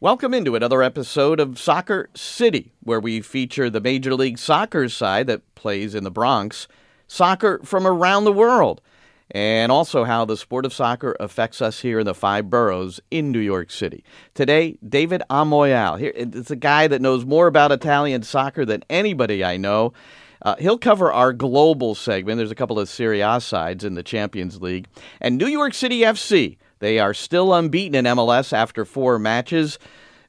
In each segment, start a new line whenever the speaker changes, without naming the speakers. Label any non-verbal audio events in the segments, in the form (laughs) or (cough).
Welcome into another episode of Soccer City, where we feature the Major League Soccer side that plays in the Bronx, soccer from around the world, and also how the sport of soccer affects us here in the five boroughs in New York City. Today, David Amoyal. Here, it's a guy that knows more about Italian soccer than anybody I know. Uh, he'll cover our global segment. There's a couple of Serie A sides in the Champions League. And New York City FC they are still unbeaten in MLS after four matches.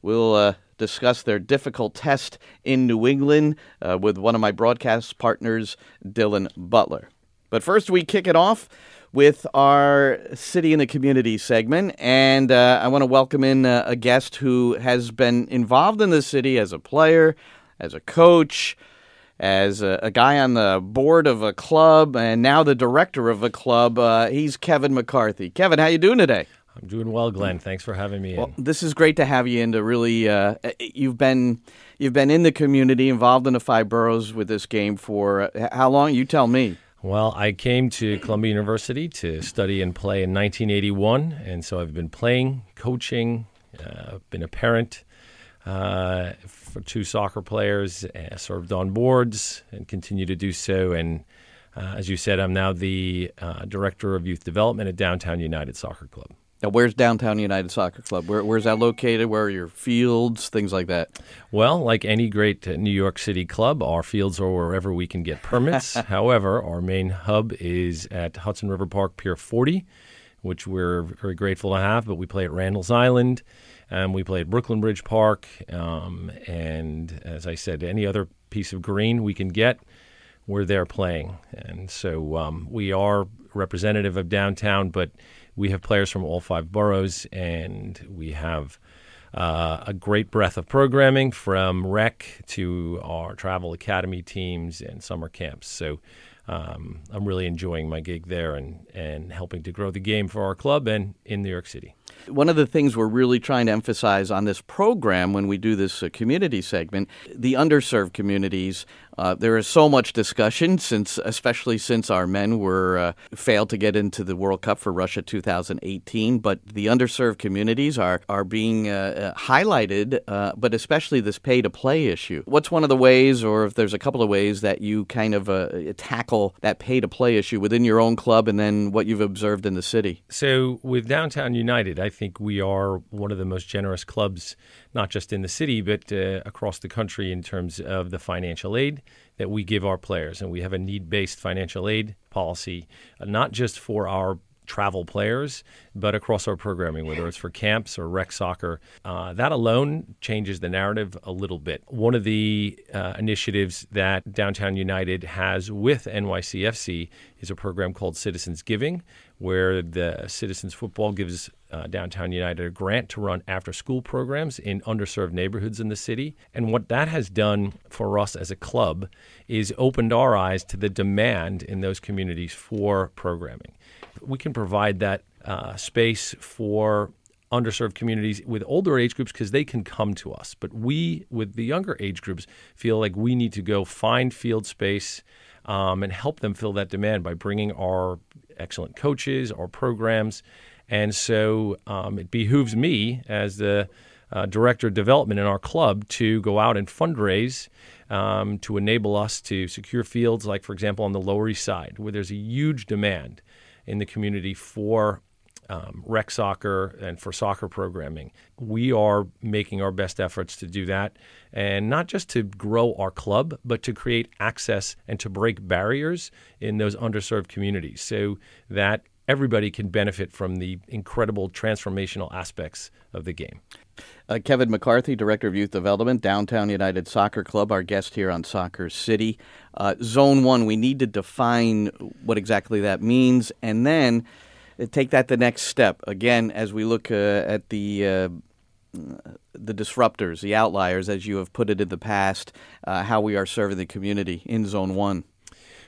We'll uh, discuss their difficult test in New England uh, with one of my broadcast partners, Dylan Butler. But first, we kick it off with our City in the Community segment. And uh, I want to welcome in uh, a guest who has been involved in the city as a player, as a coach, as a, a, guy on the board of a club and now the director of a club. Uh, he's Kevin McCarthy. Kevin, how you doing today?
I'm doing well, Glenn. Thanks for having me.
Well, in. this is great to have you in. To really, uh, you've been you've been in the community, involved in the five boroughs with this game for uh, how long? You tell me.
Well, I came to Columbia University to study and play in 1981, and so I've been playing, coaching, uh, been a parent, uh, for two soccer players, uh, served on boards, and continue to do so. And uh, as you said, I'm now the uh, director of youth development at Downtown United Soccer Club.
Now, where's Downtown United Soccer Club? Where, where's that located? Where are your fields? Things like that.
Well, like any great New York City club, our fields are wherever we can get permits. (laughs) However, our main hub is at Hudson River Park Pier 40, which we're very grateful to have. But we play at Randall's Island. Um, we at Brooklyn Bridge Park, um, and as I said, any other piece of green we can get, we're there playing. And so um, we are representative of downtown, but we have players from all five boroughs, and we have uh, a great breadth of programming from rec to our travel academy teams and summer camps. So um, I'm really enjoying my gig there and, and helping to grow the game for our club and in New York City.
One of the things we're really trying to emphasize on this program when we do this uh, community segment, the underserved communities. Uh, there is so much discussion since, especially since our men were uh, failed to get into the World Cup for Russia 2018. But the underserved communities are are being uh, uh, highlighted, uh, but especially this pay to play issue. What's one of the ways, or if there's a couple of ways that you kind of tackle that pay to play issue within your own club, and then what you've observed in the city?
So with Downtown United, think we are one of the most generous clubs, not just in the city, but uh, across the country in terms of the financial aid that we give our players. And we have a need based financial aid policy, uh, not just for our travel players, but across our programming, whether it's for camps or rec soccer. Uh, that alone changes the narrative a little bit. One of the uh, initiatives that Downtown United has with NYCFC is a program called Citizens Giving, where the Citizens Football gives uh, Downtown United a grant to run after school programs in underserved neighborhoods in the city. And what that has done for us as a club is opened our eyes to the demand in those communities for programming. We can provide that uh, space for underserved communities with older age groups because they can come to us. But we, with the younger age groups, feel like we need to go find field space um, and help them fill that demand by bringing our excellent coaches, our programs. And so um, it behooves me as the uh, director of development in our club to go out and fundraise um, to enable us to secure fields, like, for example, on the Lower East Side, where there's a huge demand in the community for um, rec soccer and for soccer programming. We are making our best efforts to do that, and not just to grow our club, but to create access and to break barriers in those underserved communities so that everybody can benefit from the incredible transformational aspects of the game.
Uh, Kevin McCarthy, Director of Youth Development, Downtown United Soccer Club, our guest here on Soccer City. Uh, zone one, we need to define what exactly that means, and then uh, take that the next step. Again, as we look uh, at the uh, the disruptors, the outliers, as you have put it in the past, uh, how we are serving the community in Zone One.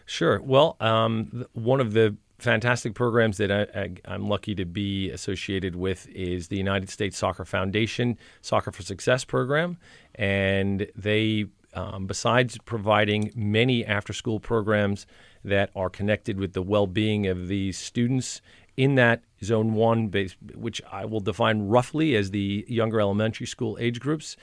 Sure. Well, um, one of the fantastic programs that I, am lucky to be associated with is the United States Soccer Foundation Soccer for Success program, and they, um, besides providing many after-school programs that are connected with the well-being of these students in that zone one, base, which I will define roughly as the younger elementary school age groups,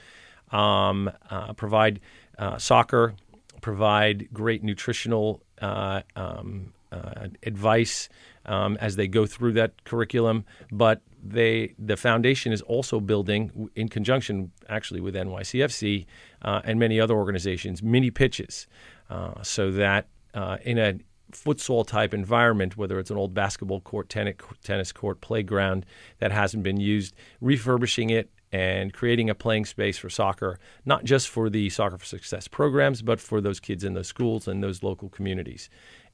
um, uh, provide uh, soccer, provide great nutritional uh, um, uh, advice um, as they go through that curriculum, but they the foundation is also building in conjunction actually with NYCFC uh, and many other organizations mini pitches uh, so that uh, in a futsal type environment whether it's an old basketball court tennis, tennis court playground that hasn't been used refurbishing it and creating a playing space for soccer not just for the soccer for success programs but for those kids in those schools and those local communities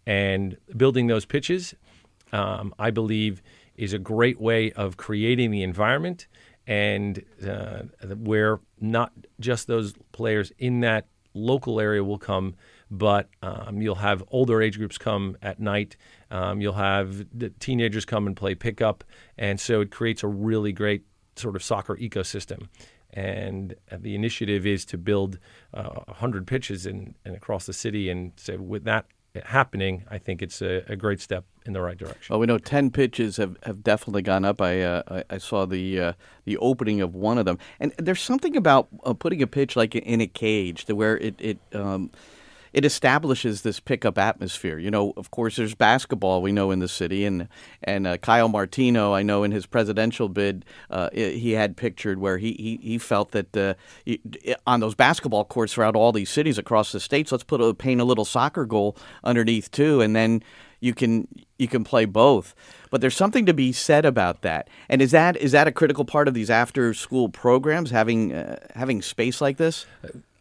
and building those pitches um, I believe is a great way of creating the environment and uh, where not just those players in that local area will come, but um, you'll have older age groups come at night. Um, you'll have the teenagers come and play pickup, and so it creates a really great sort of soccer ecosystem. And the initiative is to build uh, 100 pitches in, in across the city, and so with that happening, I think it's a, a, great step in the right direction.
Well, we know ten pitches have, have definitely gone up. I uh, I saw the uh, the opening of one of them, and there's something about uh, putting a pitch like in a cage to where it it um, it establishes this pickup atmosphere. You know, of course, there's basketball we know in the city, and and uh, Kyle Martino, I know in his presidential bid, uh, he had pictured where he he, he felt that uh, on those basketball courts throughout all these cities across the states, let's put a paint a little soccer goal underneath too, and then you can you can play both. But there's something to be said about that. And is that is that a critical part of these after school programs having uh, having space like this?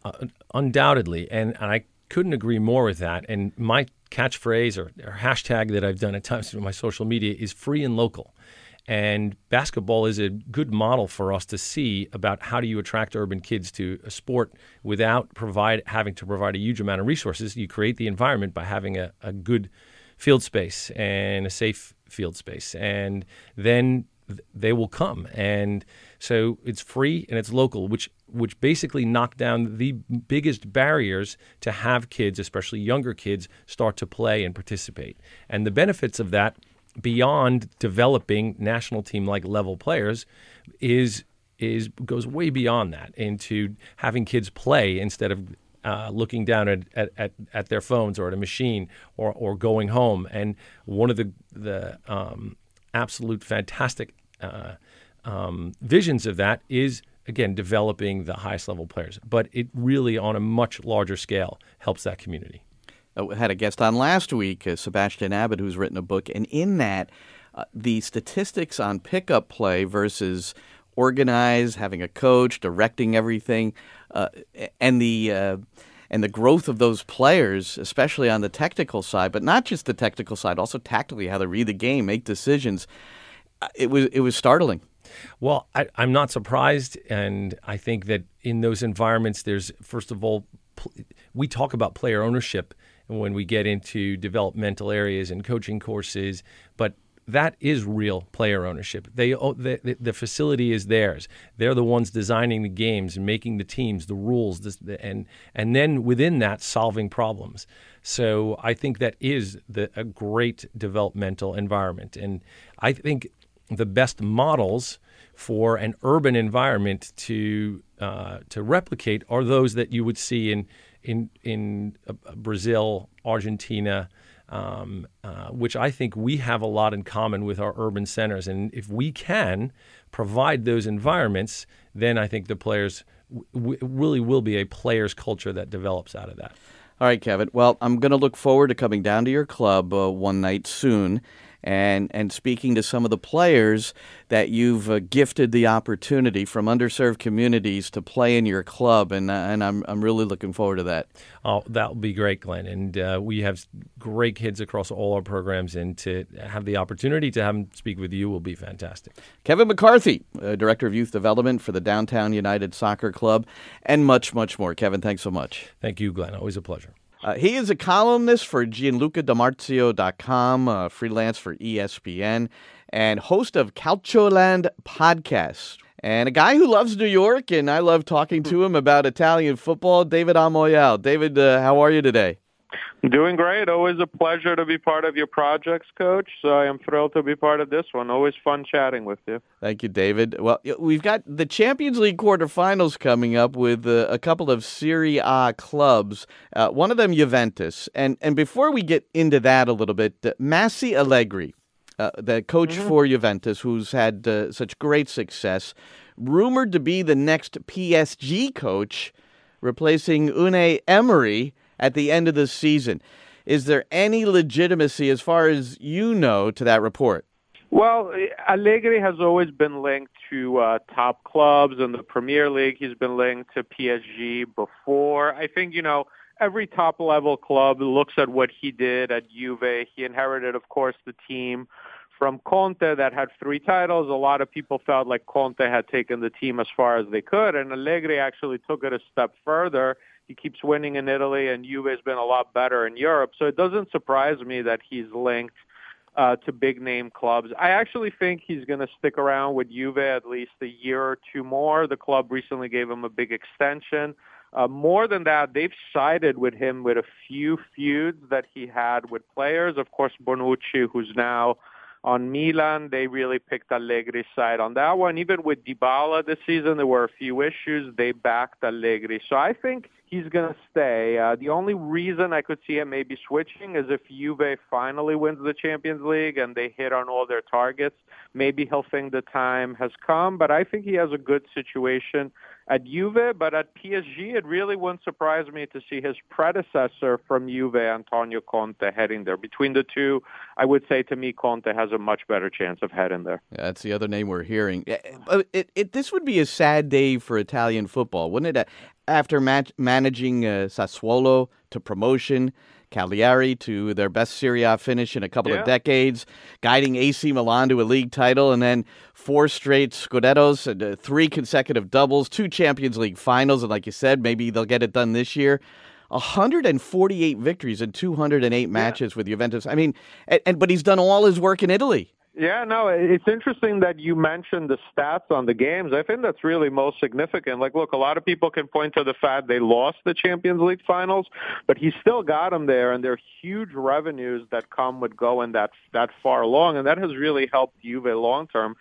Uh, undoubtedly, and, and I couldn't agree more with that. And my catchphrase or, or hashtag that I've done at times through my social media is free and local. And basketball is a good model for us to see about how do you attract urban kids to a sport without provide having to provide a huge amount of resources. You create the environment by having a, a good field space and a safe field space, and then they will come. And so it's free and it's local, which which basically knock down the biggest barriers to have kids, especially younger kids, start to play and participate. And the benefits of that, beyond developing national team like level players, is is goes way beyond that into having kids play instead of uh, looking down at, at, at, their phones or at a machine or, or going home. And one of the the um, absolute fantastic uh, um, visions of that is again developing the highest level players, but it really on a much larger scale helps that community.
Uh, we had a guest on last week, uh, Sebastian Abbott, who's written a book, and in that, uh, the statistics on pickup play versus organized, having a coach, directing everything, uh, and the uh, and the growth of those players, especially on the technical side, but not just the technical side, also tactically how they read the game, make decisions. Uh, it was it was startling.
Well, I, am not surprised, and I think that in those environments, there's first of all, pl- we talk about player ownership when we get into developmental areas and coaching courses, but that is real player ownership. They oh, the, the facility is theirs. They're the ones designing the games and making the teams, the rules, the, and and then within that solving problems. So I think that is the, a great developmental environment, and I think the best models for an urban environment to uh, to replicate are those that you would see in in in uh, Brazil, Argentina, um, uh, which I think we have a lot in common with our urban centers. And if we can provide those environments, then I think the players w- really will be a players' culture that develops out of that.
All right, Kevin. Well, I'm going to look forward to coming down to your club uh, one night soon and and speaking to some of the players that you've uh, gifted the opportunity from underserved communities to play in your club, and uh, and I'm I'm really looking forward to that.
Oh, that will be great, Glenn. And uh, we have great kids across all our programs, and to have the opportunity to have them speak with you will be fantastic.
Kevin McCarthy, uh, director of youth development for the Downtown United Soccer Club, and much much more. Kevin, thanks so much.
Thank you, Glenn. Always a pleasure.
Uh, he is a columnist for GianlucaDiMarzio.com, uh, freelance for ESPN, and host of Calcioland podcast. And a guy who loves New York, and I love talking to him about Italian football, David Amoyal. David, uh, how are you today?
Doing great. Always a pleasure to be part of your projects, Coach. So I am thrilled to be part of this one. Always fun chatting with you.
Thank you, David. Well, we've got the Champions League quarterfinals coming up with uh, a couple of Serie A clubs. Uh, one of them, Juventus. And and before we get into that a little bit, uh, Massi Allegri, uh, the coach mm-hmm. for Juventus, who's had uh, such great success, rumored to be the next PSG coach, replacing Unai Emery at the end of the season. Is there any legitimacy, as far as you know, to that report?
Well, Allegri has always been linked to uh, top clubs in the Premier League. He's been linked to PSG before. I think, you know, every top level club looks at what he did at Juve. He inherited, of course, the team from Conte that had three titles. A lot of people felt like Conte had taken the team as far as they could, and Allegri actually took it a step further he keeps winning in Italy, and Juve has been a lot better in Europe. So it doesn't surprise me that he's linked uh, to big name clubs. I actually think he's going to stick around with Juve at least a year or two more. The club recently gave him a big extension. Uh, more than that, they've sided with him with a few feuds that he had with players. Of course, Bonucci, who's now on Milan, they really picked Allegri's side on that one. Even with Dybala this season, there were a few issues. They backed Allegri. So I think he's going to stay. Uh, the only reason I could see him maybe switching is if Juve finally wins the Champions League and they hit on all their targets. Maybe he'll think the time has come, but I think he has a good situation at Juve. But at PSG, it really wouldn't surprise me to see his predecessor from Juve, Antonio Conte, heading there. Between the two, I would say to me, Conte has a much better chance of heading there.
Yeah, that's the other name we're hearing. It, it, it, this would be a sad day for Italian football, wouldn't it? after managing uh, Sassuolo to promotion, Cagliari to their best Serie A finish in a couple yeah. of decades, guiding AC Milan to a league title, and then four straight Scudettos, and, uh, three consecutive doubles, two Champions League finals, and like you said, maybe they'll get it done this year. 148 victories in 208 matches yeah. with Juventus. I mean, and, and, but he's done all his work in Italy.
Yeah, no, it's interesting that you mentioned the stats on the games. I think that's really most significant. Like, look, a lot of people can point to the fact they lost the Champions League finals, but he still got them there, and there are huge revenues that come with going that that far along, and that has really helped Juve long term.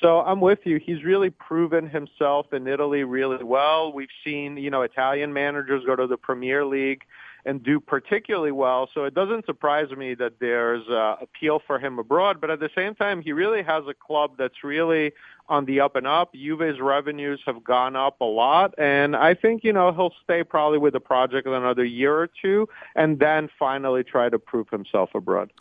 So I'm with you. He's really proven himself in Italy really well. We've seen, you know, Italian managers go to the Premier League and do particularly well. So it doesn't surprise me that there's uh, appeal for him abroad. But at the same time, he really has a club that's really on the up and up. Juve's revenues have gone up a lot, and I think you know he'll stay probably with the project another year or two, and then finally try to prove himself abroad.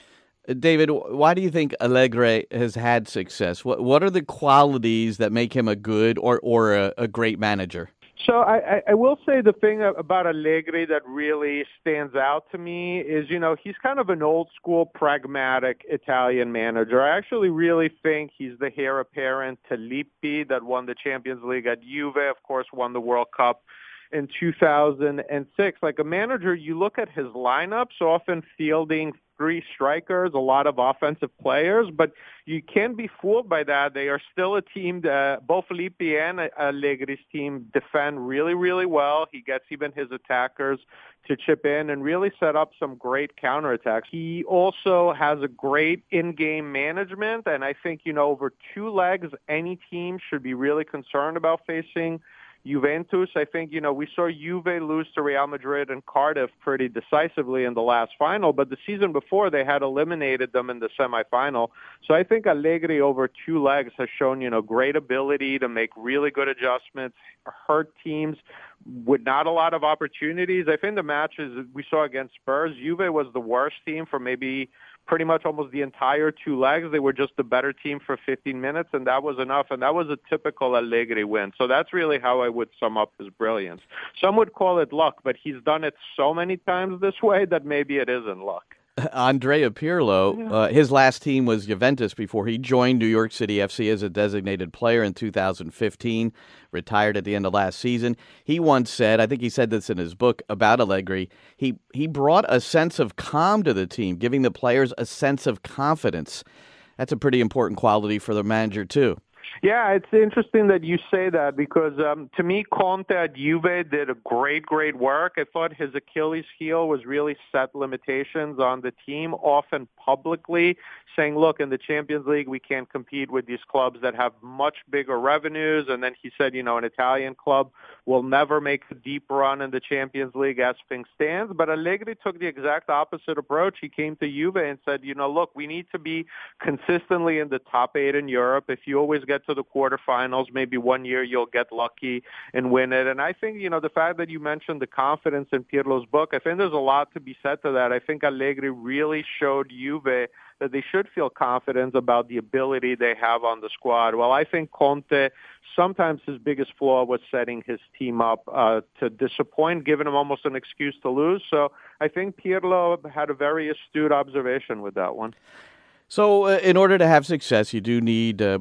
David, why do you think Allegri has had success? What what are the qualities that make him a good or or a, a great manager?
So I, I will say the thing about Allegri that really stands out to me is, you know, he's kind of an old school pragmatic Italian manager. I actually really think he's the heir apparent to Lippi that won the Champions League at Juve, of course, won the World Cup in 2006. Like a manager, you look at his lineups, often fielding three strikers, a lot of offensive players, but you can't be fooled by that. They are still a team that both Lippi and Allegri's team defend really, really well. He gets even his attackers to chip in and really set up some great counterattacks. He also has a great in-game management, and I think, you know, over two legs, any team should be really concerned about facing Juventus, I think, you know, we saw Juve lose to Real Madrid and Cardiff pretty decisively in the last final, but the season before they had eliminated them in the semifinal. So I think Allegri over two legs has shown, you know, great ability to make really good adjustments, hurt teams with not a lot of opportunities. I think the matches we saw against Spurs, Juve was the worst team for maybe pretty much almost the entire two legs. They were just the better team for 15 minutes, and that was enough. And that was a typical Allegri win. So that's really how I would sum up his brilliance. Some would call it luck, but he's done it so many times this way that maybe it isn't luck. (laughs)
Andrea Pirlo, yeah. uh, his last team was Juventus before he joined New York City FC as a designated player in 2015, retired at the end of last season. He once said, I think he said this in his book about Allegri, he, he brought a sense of calm to the team, giving the players a sense of confidence. That's a pretty important quality for the manager, too.
Yeah, it's interesting that you say that because um, to me, Conte at Juve did a great, great work. I thought his Achilles heel was really set limitations on the team, often publicly saying, look, in the Champions League, we can't compete with these clubs that have much bigger revenues. And then he said, you know, an Italian club will never make a deep run in the Champions League as things stand. But Allegri took the exact opposite approach. He came to Juve and said, you know, look, we need to be consistently in the top eight in Europe. If you always get to the quarterfinals, maybe one year you'll get lucky and win it. And I think, you know, the fact that you mentioned the confidence in Pirlo's book, I think there's a lot to be said to that. I think Allegri really showed Juve that they should feel confident about the ability they have on the squad. Well, I think Conte, sometimes his biggest flaw was setting his team up uh, to disappoint, giving him almost an excuse to lose. So I think Pirlo had a very astute observation with that one.
So, uh, in order to have success, you do need uh,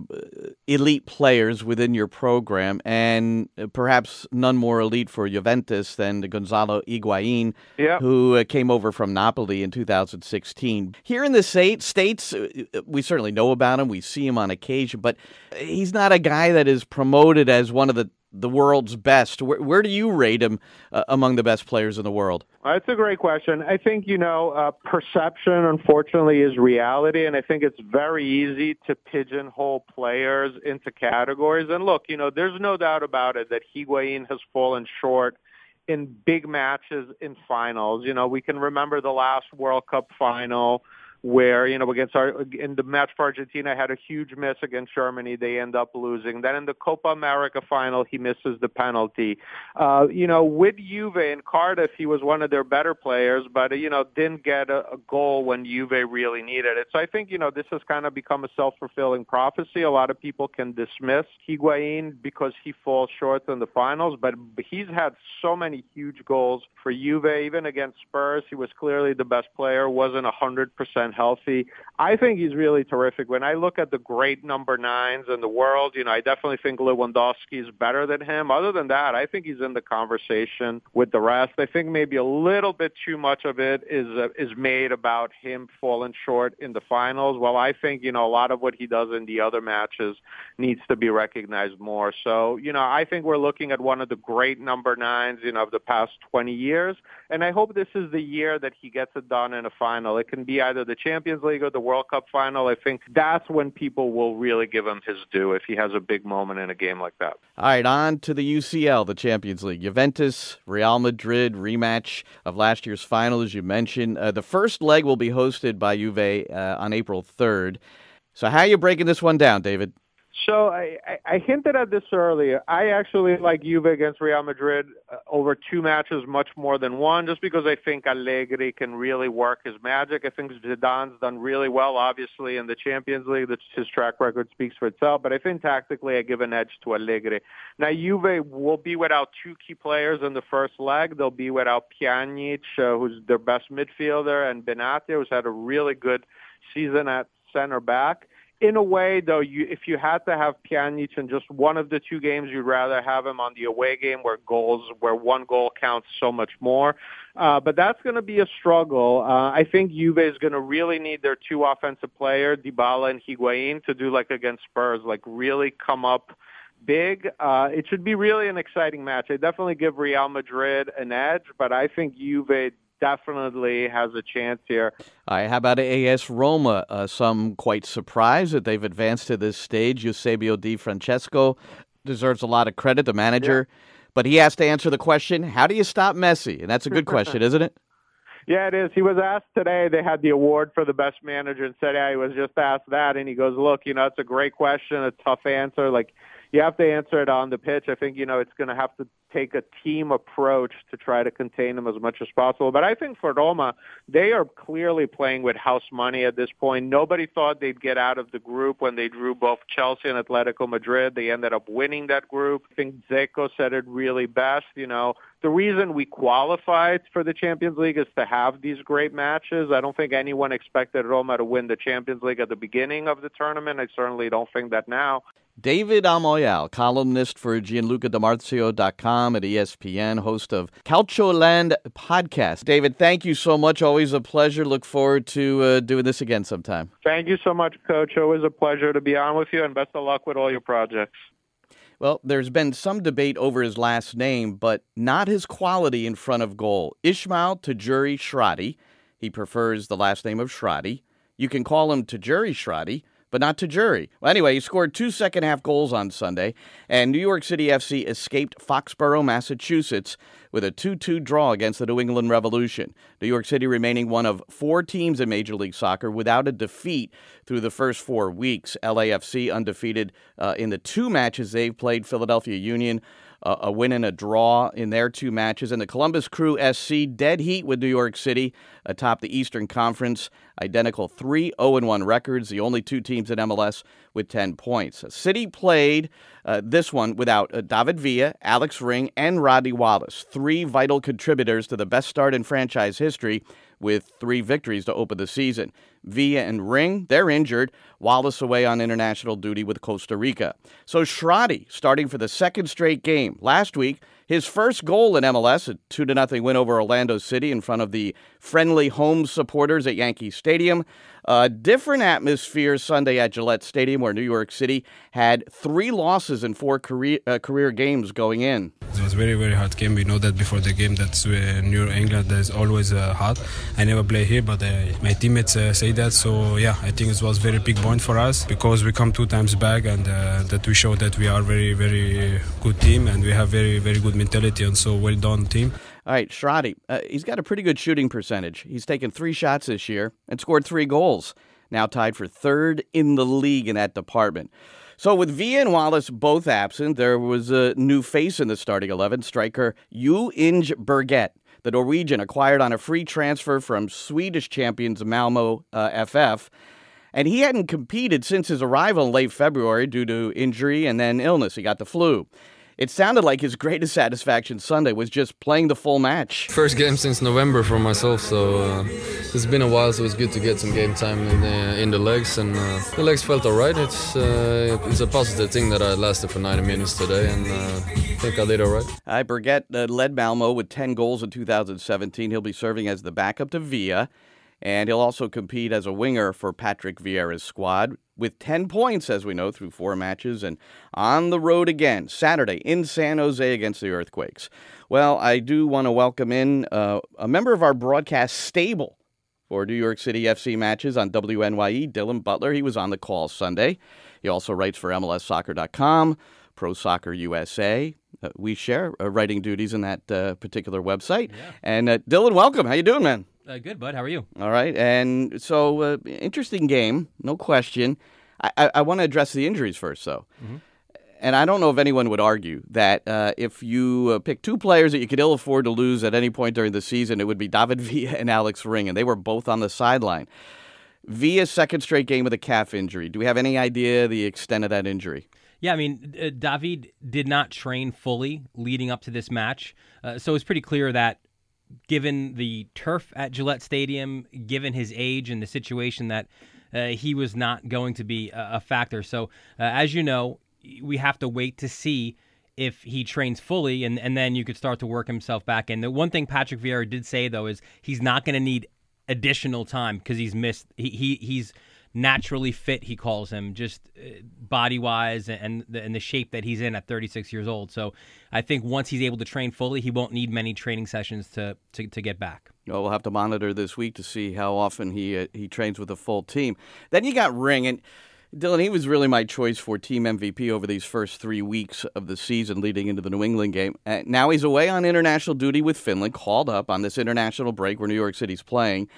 elite players within your program, and uh, perhaps none more elite for Juventus than Gonzalo Higuain, who uh, came over from Napoli in 2016. Here in the state, States, uh, we certainly know about him. We see him on occasion, but he's not a guy that is promoted as one of the the world's best. Where, where do you rate him uh, among the best players in the world?
That's a great question. I think, you know, uh, perception, unfortunately, is reality. And I think it's very easy to pigeonhole players into categories. And look, you know, there's no doubt about it that Higuain has fallen short in big matches in finals. You know, we can remember the last World Cup final where you know against our in the match for Argentina had a huge miss against Germany. They end up losing. Then in the Copa America final, he misses the penalty. Uh, you know, with Juve in Cardiff, he was one of their better players, but you know didn't get a, a goal when Juve really needed it. So I think you know this has kind of become a self fulfilling prophecy. A lot of people can dismiss Higuain because he falls short in the finals, but he's had so many huge goals for Juve, even against Spurs. He was clearly the best player. wasn't a hundred percent healthy. I think he's really terrific. When I look at the great number nines in the world, you know, I definitely think Lewandowski is better than him. Other than that, I think he's in the conversation with the rest. I think maybe a little bit too much of it is uh, is made about him falling short in the finals. Well, I think you know a lot of what he does in the other matches needs to be recognized more. So, you know, I think we're looking at one of the great number nines, you know, of the past 20 years, and I hope this is the year that he gets it done in a final. It can be either the Champions League or the World Cup final, I think that's when people will really give him his due if he has a big moment in a game like that.
All right, on to the UCL, the Champions League. Juventus, Real Madrid rematch of last year's final, as you mentioned. Uh, the first leg will be hosted by Juve uh, on April 3rd. So, how are you breaking this one down, David?
So I, I hinted at this earlier. I actually like Juve against Real Madrid uh, over two matches much more than one, just because I think Allegri can really work his magic. I think Zidane's done really well, obviously, in the Champions League. His track record speaks for itself. But I think tactically, I give an edge to Allegri. Now, Juve will be without two key players in the first leg. They'll be without Pjanic, uh, who's their best midfielder, and Benatia, who's had a really good season at center back in a way, though, you, if you had to have Pjanic in just one of the two games, you'd rather have him on the away game where goals, where one goal counts so much more. Uh, but that's going to be a struggle. Uh, I think Juve is going to really need their two offensive players, Dybala and Higuain, to do like against Spurs, like really come up big. Uh, it should be really an exciting match. I definitely give Real Madrid an edge, but I think Juve definitely has a chance here.
Right, how about AS Roma? Uh, some quite surprised that they've advanced to this stage. Eusebio Di Francesco deserves a lot of credit, the manager, yeah. but he has to answer the question: How do you stop Messi? And that's a good question, (laughs) isn't it?
Yeah, it is. He was asked today. They had the award for the best manager, and said, "Yeah, he was just asked that." And he goes, "Look, you know, it's a great question, a tough answer. Like, you have to answer it on the pitch. I think you know it's going to have to take a team approach to try to contain them as much as possible. But I think for Roma, they are clearly playing with house money at this point. Nobody thought they'd get out of the group when they drew both Chelsea and Atletico Madrid. They ended up winning that group. I think Dzeko said it really best. You know, the reason we qualified for the Champions League is to have these great matches. I don't think anyone expected Roma to win the Champions League at the beginning of the tournament. I certainly don't think that now.
David Amoyal, columnist for GianlucaDiMarzio.com at ESPN, host of Calcioland podcast. David, thank you so much. Always a pleasure. Look forward to uh, doing this again sometime.
Thank you so much, Coach. Always a pleasure to be on with you, and best of luck with all your projects.
Well, there's been some debate over his last name, but not his quality in front of goal. Ismail Tajouri Shradi. He prefers the last name of Shradi. You can call him Tajouri Shradi but not Tajouri. Well, anyway, he scored two second half goals on Sunday, and New York City FC escaped Foxborough, Massachusetts, with a 2 2 draw against the New England Revolution. New York City remaining one of four teams in Major League Soccer without a defeat through the first four weeks. LAFC undefeated uh, in the two matches they've played, Philadelphia Union a win and a draw in their two matches. And the Columbus Crew SC dead heat with New York City atop the Eastern Conference, identical 3 0 1 records, the only two teams in MLS with 10 points. City played uh, this one without uh, David Villa, Alex Ring, and Rodney Wallace, three vital contributors to the best start in franchise history with three victories to open the season. Villa and Ring, they're injured. Wallace away on international duty with Costa Rica. So Shradi starting for the second straight game. Last week, his first goal in MLS, a 2 0 win over Orlando City in front of the friendly home supporters at Yankee Stadium. A different atmosphere Sunday at Gillette Stadium, where New York City had three losses in four career, uh, career games going in.
It was very, very hard game. We know that before the game that uh, New England is always uh, hard. I never play here, but uh, my teammates uh, say that. So yeah, I think it was very big point for us because we come two times back and uh, that we show that we are very, very good team and we have very, very good mentality and so well done team.
All right, Shradi, uh, he's got a pretty good shooting percentage. He's taken three shots this year and scored three goals. Now tied for third in the league in that department. So with Villa and Wallace both absent, there was a new face in the starting 11, striker Jo Inge Berget. The Norwegian acquired on a free transfer from Swedish champions Malmo uh, FF. And he hadn't competed since his arrival in late February due to injury and then illness. He got the flu. It sounded like his greatest satisfaction Sunday was just playing the full match.
First game since November for myself, so uh, it's been a while, so it's good to get some game time in the, in the legs, and uh, the legs felt alright. It's uh, it's a positive thing that I lasted for 90 minutes today, and uh, I think I did alright.
I uh, led Malmo with 10 goals in 2017. He'll be serving as the backup to Villa and he'll also compete as a winger for Patrick Vieira's squad with 10 points, as we know, through four matches and on the road again Saturday in San Jose against the Earthquakes. Well, I do want to welcome in uh, a member of our broadcast stable for New York City FC matches on WNYE, Dylan Butler. He was on the call Sunday. He also writes for MLSsoccer.com, Pro Soccer USA. Uh, we share uh, writing duties in that uh, particular website. Yeah. And uh, Dylan, welcome. How you doing, man?
Uh, good, bud. How are you?
All right. And so, uh, interesting game, no question. I, I, I want to address the injuries first, though. Mm-hmm. And I don't know if anyone would argue that uh, if you uh, pick two players that you could ill afford to lose at any point during the season, it would be David (laughs) Villa and Alex Ring, and they were both on the sideline. Villa's second straight game with a calf injury. Do we have any idea the extent of that injury?
Yeah, I mean, uh, David did not train fully leading up to this match, uh, so it's pretty clear that given the turf at Gillette Stadium, given his age and the situation that uh, he was not going to be a, a factor. So, uh, as you know, we have to wait to see if he trains fully, and, and then you could start to work himself back in. The one thing Patrick Vieira did say though is he's not going to need additional time because he's missed. He, he he's naturally fit, he calls him, just uh, body wise and the, and the shape that he's in at 36 years old. So I think once he's able to train fully, he won't need many training sessions to, to, to get back.
Well, we'll have to monitor this week to see how often he uh, he trains with a full team. Then you got Ring and. Dylan, he was really my choice for team MVP over these first three weeks of the season leading into the New England game. Uh, now he's away on international duty with Finland, called up on this international break where New York City's playing.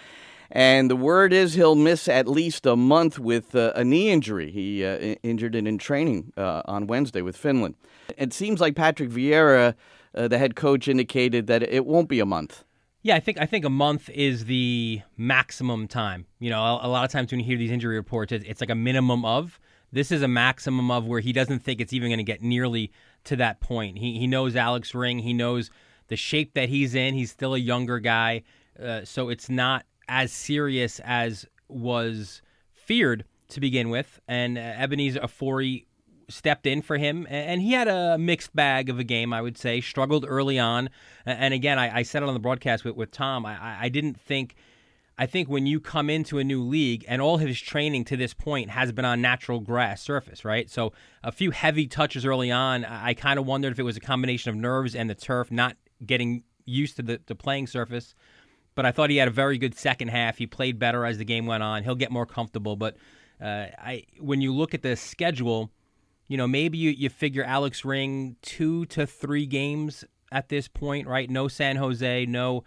And the word is he'll miss at least a month with uh, a knee injury. He uh, injured it in training uh, on Wednesday with Finland. It seems like Patrick Vieira, uh, the head coach, indicated that it won't be a month.
Yeah, I think I think a month is the maximum time. You know, a, a lot of times when you hear these injury reports, it's, it's like a minimum of. This is a maximum of where he doesn't think it's even going to get nearly to that point. He he knows Alex Ring. He knows the shape that he's in. He's still a younger guy, uh, so it's not as serious as was feared to begin with. And uh, Ebenezer Ofori stepped in for him, and he had a mixed bag of a game, I would say. Struggled early on, and again, I, I said it on the broadcast with, with Tom. I, I didn't think. I think when you come into a new league and all his training to this point has been on natural grass surface, right? So a few heavy touches early on. I kind of wondered if it was a combination of nerves and the turf not getting used to the, the playing surface. But I thought he had a very good second half. He played better as the game went on. He'll get more comfortable. But uh, I, when you look at the schedule, you know, maybe you, you figure Alex Ring two to three games at this point, right? No San Jose, no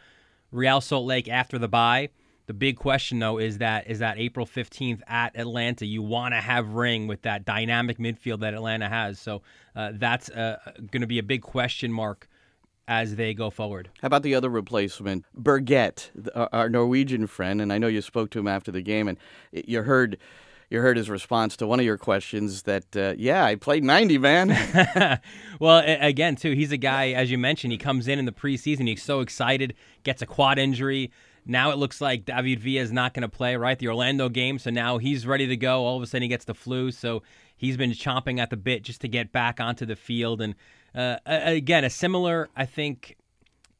Real Salt Lake after the bye. The big question though is that is that April 15th at Atlanta. You want to have Ring with that dynamic midfield that Atlanta has. So uh, that's uh, going to be a big question mark as they go forward.
How about the other replacement, Berget, our Norwegian friend? And I know you spoke to him after the game, and you heard you heard his response to one of your questions that uh, yeah i played 90 man (laughs) (laughs)
well again too he's a guy as you mentioned he comes in in the preseason he's so excited gets a quad injury now it looks like david villa is not going to play right the orlando game so now he's ready to go all of a sudden he gets the flu so he's been chomping at the bit just to get back onto the field and uh, again a similar i think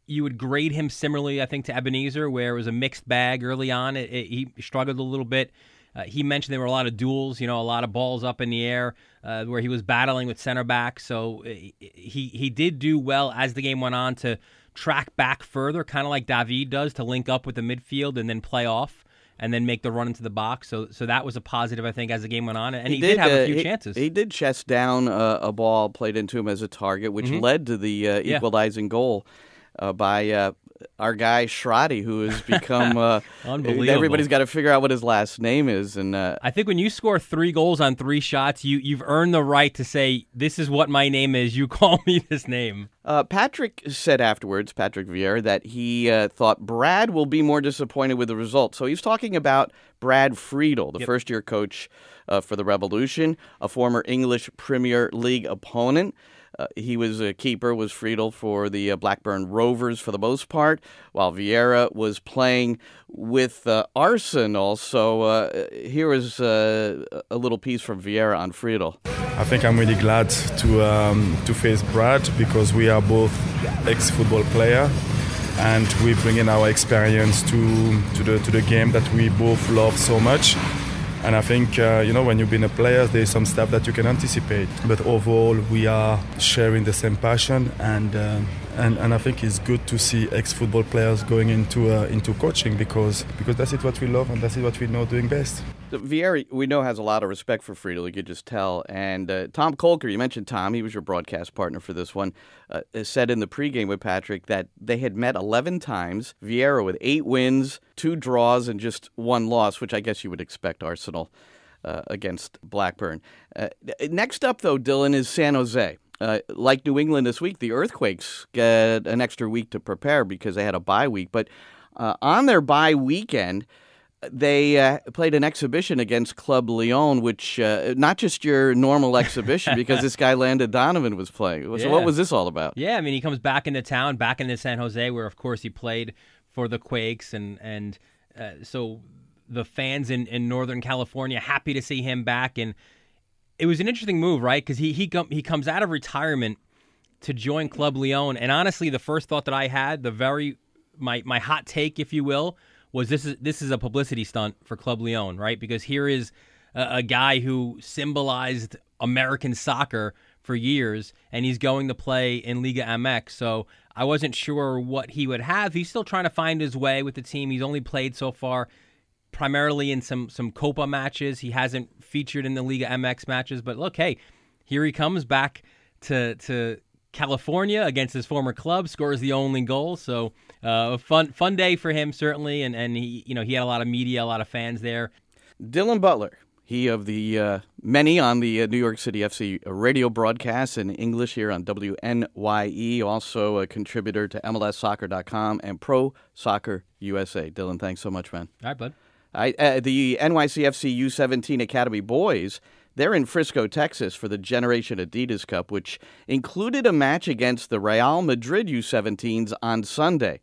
you would grade him similarly, I think, to Ebenezer, where it was a mixed bag early on. It, it, he struggled a little bit. Uh, he mentioned there were a lot of duels, you know, a lot of balls up in the air uh, where he was battling with center back. So uh, he he did do well as the game went on to track back further, kind of like David does, to link up with the midfield and then play off and then make the run into the box. So so that was a positive, I think, as the game went on. And he, he did, did, have a few
he,
chances.
He did chest down a, a, ball played into him as a target, which mm-hmm. led to the uh, equalizing yeah. goal uh, by uh, our guy Shradi, who has (laughs) become uh,
unbelievable.
Everybody's got to figure out what his last name is, and uh,
I think when you score three goals on three shots, you you've earned the right to say this is what my name is. You (laughs) call me this name.
Uh, Patrick said afterwards, Patrick Vieira, that he uh, thought Brad will be more disappointed with the result. So he's talking about Brad Friedel, the yep. first year coach uh, for the Revolution, a former English Premier League opponent. Uh, he was a keeper, was Friedel for the uh, Blackburn Rovers for the most part, while Vieira was playing with uh, Arsenal. So uh, here is uh, a little piece from Vieira on Friedel.
I think I'm really glad to um, to face Brad because we are both ex-football player and we bring in our experience to to the to the game that we both love so much. And I think, uh, you know, when you've been a player, there's some stuff that you can anticipate. But overall, we are sharing the same passion, and uh, and, and I think it's good to see ex-football players going into uh, into coaching because because that's it what we love and that's it what we know doing best.
So Vieira, we know has a lot of respect for Friedel. You could just tell. And uh, Tom Kolker, you mentioned Tom. He was your broadcast partner for this one. Uh, said in the pregame with Patrick that they had met 11 times. Vieira with eight wins, two draws, and just one loss, which I guess you would expect Arsenal uh, against Blackburn. Uh, next up, though, Dylan is San Jose. Uh, like New England this week, the Earthquakes get an extra week to prepare because they had a bye week. But uh, on their bye weekend, they uh, played an exhibition against Club Leon, which uh, not just your normal exhibition (laughs) because this guy Landon Donovan was playing. So yeah. what was this all about?
Yeah, I mean he comes back into town, back into San Jose, where of course he played for the Quakes, and and uh, so the fans in, in Northern California happy to see him back and it was an interesting move, right? Because he he com- he comes out of retirement to join Club Leon, and honestly, the first thought that I had, the very my my hot take, if you will, was this is this is a publicity stunt for Club Leon, right? Because here is a, a guy who symbolized American soccer for years, and he's going to play in Liga MX. So I wasn't sure what he would have. He's still trying to find his way with the team. He's only played so far primarily in some some Copa matches. He hasn't featured in the Liga MX matches, but look, hey, here he comes back to to California against his former club, scores the only goal. So uh, fun fun day for him certainly, and and he you know he had a lot of media, a lot of fans there.
Dylan Butler, he of the uh, many on the uh, New York City FC radio broadcasts in English here on WNYE, also a contributor to MLSsoccer.com and Pro Soccer USA. Dylan, thanks so much, man.
All right, bud.
I, uh, the NYCFC U17 Academy boys, they're in Frisco, Texas for the Generation Adidas Cup, which included a match against the Real Madrid U17s on Sunday.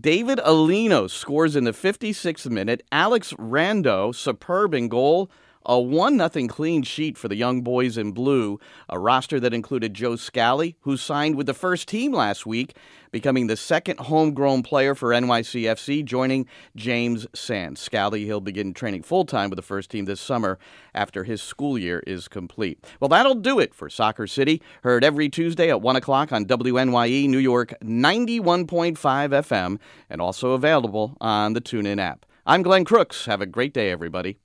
David Alino scores in the 56th minute. Alex Rando, superb in goal a 1 0 clean sheet for the young boys in blue, a roster that included Joe Scally, who signed with the first team last week, becoming the second homegrown player for NYCFC, joining James Sands. Scally, he'll begin training full time with the first team this summer after his school year is complete. Well, that'll do it for Soccer City, heard every Tuesday at 1 o'clock on WNYE New York 91.5 FM and also available on the TuneIn app. I'm Glenn Crooks. Have a great day, everybody.